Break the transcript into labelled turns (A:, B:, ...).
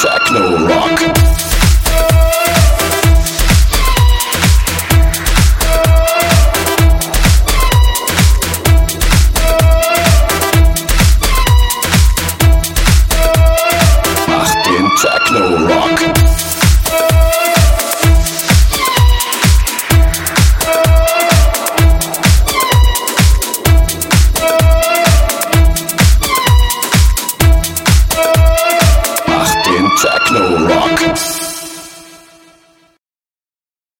A: Techno Rock. Techno Rock.